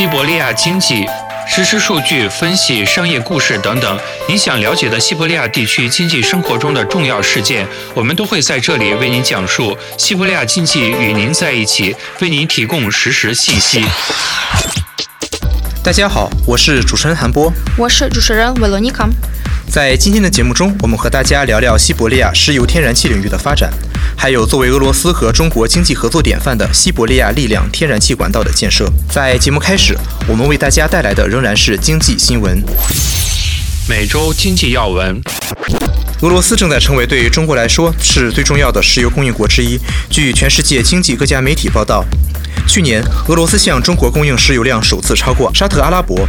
西伯利亚经济实时数据分析、商业故事等等，您想了解的西伯利亚地区经济生活中的重要事件，我们都会在这里为您讲述。西伯利亚经济与您在一起，为您提供实时信息。大家好，我是主持人韩波，我是主持人维罗妮卡。在今天的节目中，我们和大家聊聊西伯利亚石油天然气领域的发展。还有作为俄罗斯和中国经济合作典范的西伯利亚力量天然气管道的建设。在节目开始，我们为大家带来的仍然是经济新闻。每周经济要闻：俄罗斯正在成为对中国来说是最重要的石油供应国之一。据全世界经济各家媒体报道，去年俄罗斯向中国供应石油量首次超过沙特阿拉伯。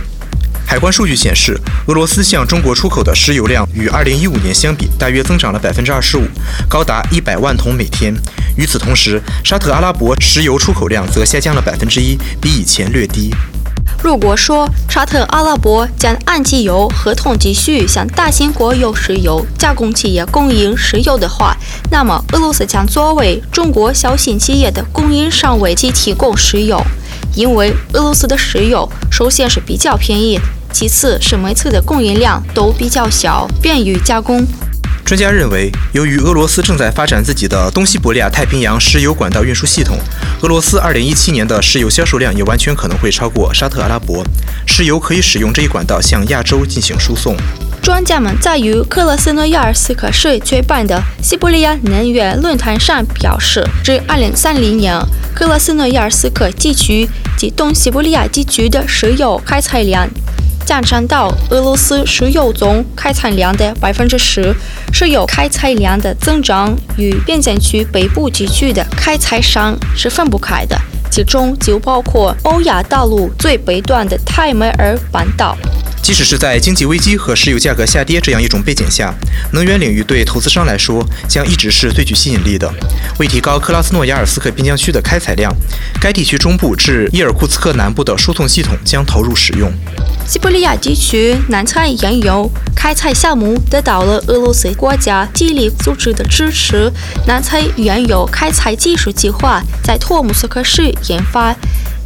海关数据显示，俄罗斯向中国出口的石油量与2015年相比，大约增长了25%，高达100万桶每天。与此同时，沙特阿拉伯石油出口量则下降了1%，比以前略低。如果说沙特阿拉伯将按汽油合同继续向大型国有石油加工企业供应石油的话，那么俄罗斯将作为中国小型企业的供应商为其提供石油，因为俄罗斯的石油首先是比较便宜。其次是每次的供应量都比较小，便于加工。专家认为，由于俄罗斯正在发展自己的东西伯利亚太平洋石油管道运输系统，俄罗斯2017年的石油销售量也完全可能会超过沙特阿拉伯。石油可以使用这一管道向亚洲进行输送。专家们在于克拉斯诺亚尔斯克市举办的西伯利亚能源论坛上表示，至2030年，克拉斯诺亚尔斯克地区及东西伯利亚地区的石油开采量。将占到俄罗斯石油总开采量的百分之十，石油开采量的增长与边境区北部地区的开采商是分不开的，其中就包括欧亚大陆最北端的泰梅尔半岛。即使是在经济危机和石油价格下跌这样一种背景下，能源领域对投资商来说将一直是最具吸引力的。为提高克拉斯诺亚尔斯克边疆区的开采量，该地区中部至伊尔库茨克南部的输送系统将投入使用。西伯利亚地区南菜原油开采项目得到了俄罗斯国家地理组织的支持。南菜原油开采技术计划在托木斯克市研发。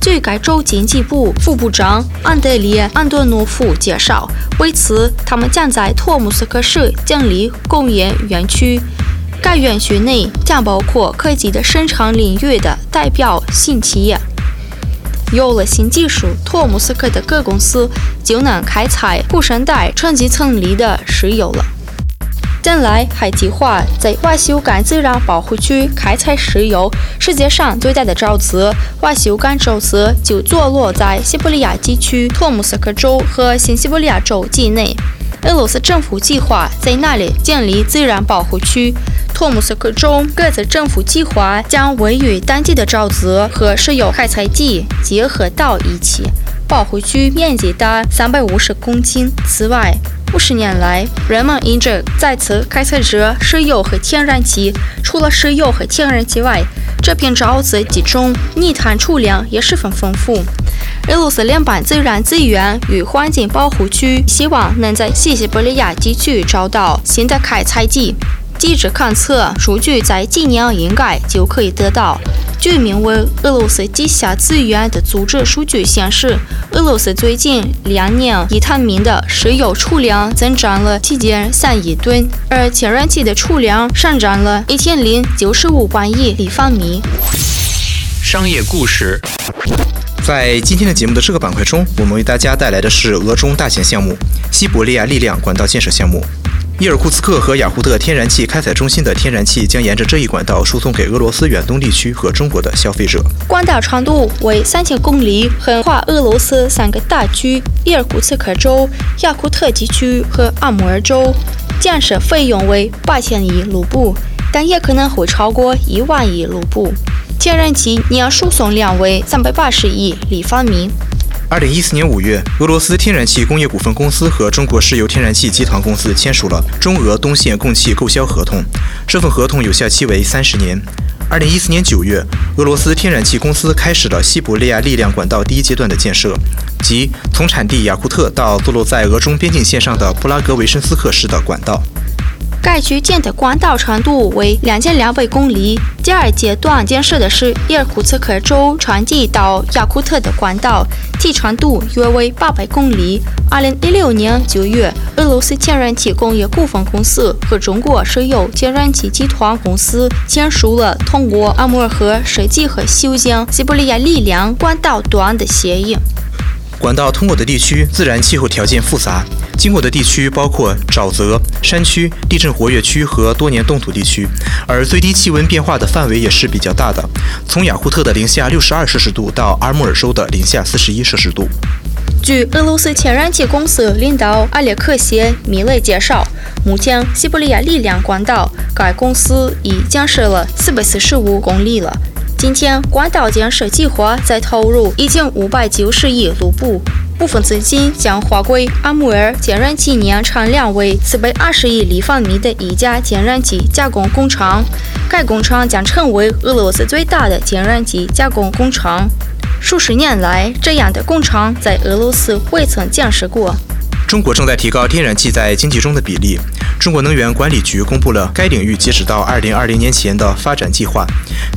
据该州经济部副部长安德烈·安德诺夫介绍，为此他们将在托木斯克市建立工业园区。该园区内将包括科技的生产领域的代表性企业。有了新技术，托木斯克的各公司就能开采固生带沉积层里的石油了。将来还计划在瓦修干自然保护区开采石油。世界上最大的沼泽瓦修干沼泽就坐落在西伯利亚地区托木斯克州和新西伯利亚州境内。俄罗斯政府计划在那里建立自然保护区。托木斯克州各自政府计划将位于当地的沼泽和石油开采地结合到一起。保护区面积达三百五十公顷。此外，五十年来，人们一直在此开采着石油和天然气。除了石油和天然气外，这片沼泽地中泥炭储量也十分丰富。俄罗斯联邦自然资源与环境保护区希望能在西西伯利亚地区找到新的开采地。地质勘测数据在今年应该就可以得到。据名为俄罗斯地下资源的组织数据显示，俄罗斯最近两年已探明的石油储量增长了七点三亿吨，而天然气的储量上涨了一千零九十五万亿立方米。商业故事，在今天的节目的这个板块中，我们为大家带来的是俄中大型项目——西伯利亚力量管道建设项目。伊尔库茨克和雅库特天然气开采中心的天然气将沿着这一管道输送给俄罗斯远东地区和中国的消费者。管道长度为三千公里，横跨俄罗斯三个大区：伊尔库茨克州、雅库特地区和阿穆尔州。建设费用为八千亿卢布，但也可能会超过一万亿卢布。天然气年输送量为三百八十亿立方米。二零一四年五月，俄罗斯天然气工业股份公司和中国石油天然气集团公司签署了中俄东线供气购销合同，这份合同有效期为三十年。二零一四年九月，俄罗斯天然气公司开始了西伯利亚力量管道第一阶段的建设，即从产地雅库特到坐落在俄中边境线上的布拉格维申斯克市的管道。该区建的管道长度为两千两百公里。第二阶段建设的是伊尔库茨克州传递到雅库特的管道，其长度约为八百公里。二零一六年九月，俄罗斯天然气工业股份公司和中国石油天然气集团公司签署了通过阿穆尔河设计和修建西伯利亚力量管道段的协议。管道通过的地区自然气候条件复杂，经过的地区包括沼泽、山区、地震活跃区和多年冻土地区，而最低气温变化的范围也是比较大的，从雅库特的零下六十二摄氏度到阿穆尔州的零下四十一摄氏度。据俄罗斯天然气公司领导阿列克谢米勒介绍，目前西伯利亚力量管道该公司已建设了四百四十五公里了。今天，管道建设计划再投入一千五百九十亿卢布，部分资金将划归阿穆尔天然气年产量为四百二十亿立方米的一家天然气加工工厂。该工厂将成为俄罗斯最大的天然气加工工厂。数十年来，这样的工厂在俄罗斯未曾建设过。中国正在提高天然气在经济中的比例。中国能源管理局公布了该领域截止到二零二零年前的发展计划。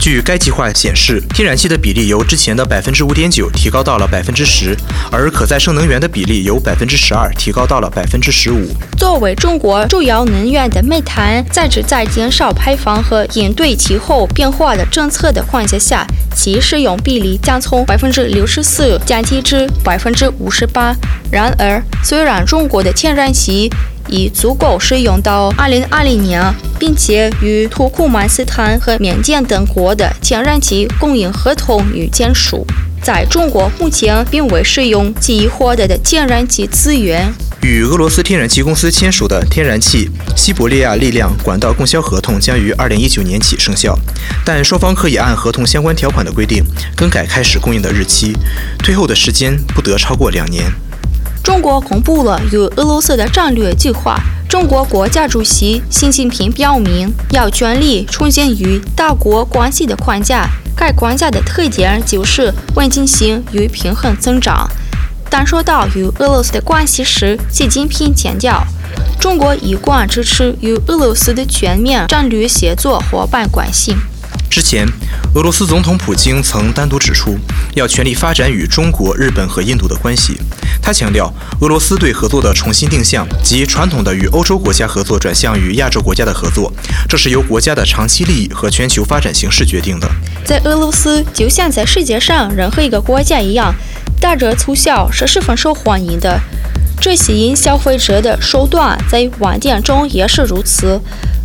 据该计划显示，天然气的比例由之前的百分之五点九提高到了百分之十，而可再生能源的比例由百分之十二提高到了百分之十五。作为中国主要能源的煤炭，在旨在减少排放和应对气候变化的政策的框架下，其使用比例将从百分之六十四降低至百分之五十八。然而，虽然中国的天然气已足够使用到2020年，并且与土库曼斯坦和缅甸等国的天然气供应合同已签署。在中国目前并未使用其已获得的天然气资源。与俄罗斯天然气公司签署的天然气西伯利亚力量管道供销合同将于2019年起生效，但双方可以按合同相关条款的规定更改开始供应的日期，退后的时间不得超过两年。中国公布了与俄罗斯的战略计划。中国国家主席习近平表明，要全力重建与大国关系的框架。该框架的特点就是稳定性与平衡增长。当说到与俄罗斯的关系时，习近平强调，中国一贯支持与俄罗斯的全面战略协作伙伴关系。之前，俄罗斯总统普京曾单独指出，要全力发展与中国、日本和印度的关系。他强调，俄罗斯对合作的重新定向，即传统的与欧洲国家合作转向与亚洲国家的合作，这是由国家的长期利益和全球发展形势决定的。在俄罗斯，就像在世界上任何一个国家一样，打折促销是十分受欢迎的。这吸引消费者的手段在网店中也是如此。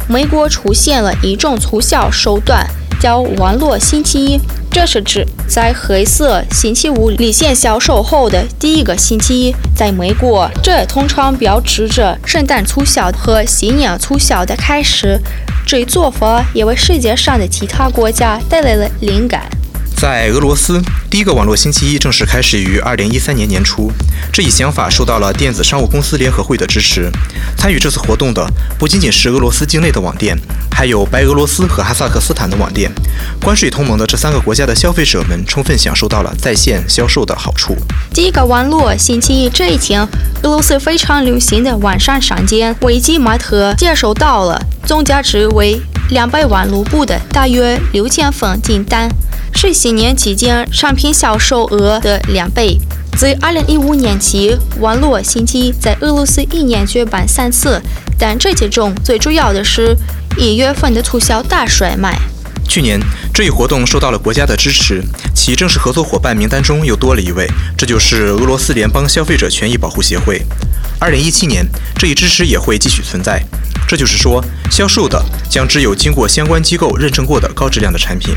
美国出现了一种促销手段。叫网络星期一，这是指在黑色星期五离线销售后的第一个星期一。在美国，这通常标志着圣诞促销和新年促销的开始。这一做法也为世界上的其他国家带来了灵感。在俄罗斯，第一个网络星期一正式开始于2013年年初。这一想法受到了电子商务公司联合会的支持。参与这次活动的不仅仅是俄罗斯境内的网店，还有白俄罗斯和哈萨克斯坦的网店。关税同盟的这三个国家的消费者们充分享受到了在线销售的好处。第一个网络星期一这一天，俄罗斯非常流行的网上商店维基马特接收到了总价值为两百万卢布的大约六千份订单。是新年期间商品销售额的两倍。自2015年起，网络星期在俄罗斯一年举办三次，但这其中最主要的是一月份的促销大甩卖。去年，这一活动受到了国家的支持，其正式合作伙伴名单中又多了一位，这就是俄罗斯联邦消费者权益保护协会。2017年，这一支持也会继续存在。这就是说，销售的将只有经过相关机构认证过的高质量的产品。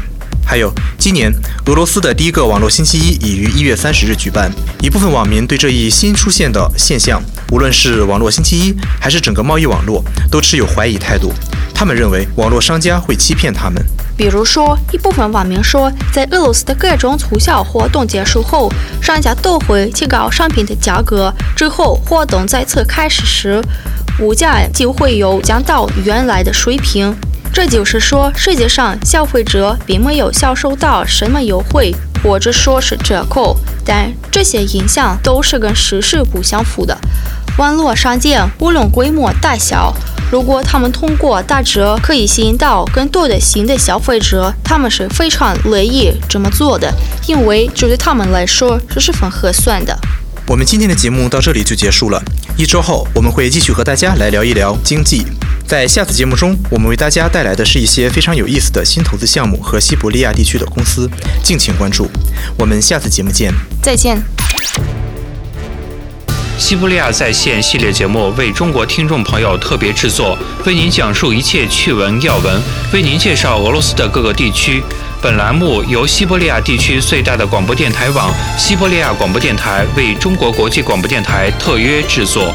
还有，今年俄罗斯的第一个网络星期一已于一月三十日举办。一部分网民对这一新出现的现象，无论是网络星期一还是整个贸易网络，都持有怀疑态度。他们认为网络商家会欺骗他们。比如说，一部分网民说，在俄罗斯的各种促销活动结束后，商家都会提高商品的价格，之后活动再次开始时，物价就会又降到原来的水平。这就是说，实际上消费者并没有享受到什么优惠，或者说是折扣，但这些印象都是跟实事不相符的。网络商店无论规模大小，如果他们通过打折可以吸引到更多的新的消费者，他们是非常乐意这么做的，因为这对他们来说是十分合算的。我们今天的节目到这里就结束了。一周后，我们会继续和大家来聊一聊经济。在下次节目中，我们为大家带来的是一些非常有意思的新投资项目和西伯利亚地区的公司，敬请关注。我们下次节目见。再见。西伯利亚在线系列节目为中国听众朋友特别制作，为您讲述一切趣闻要闻，为您介绍俄罗斯的各个地区。本栏目由西伯利亚地区最大的广播电台网——西伯利亚广播电台为中国国际广播电台特约制作。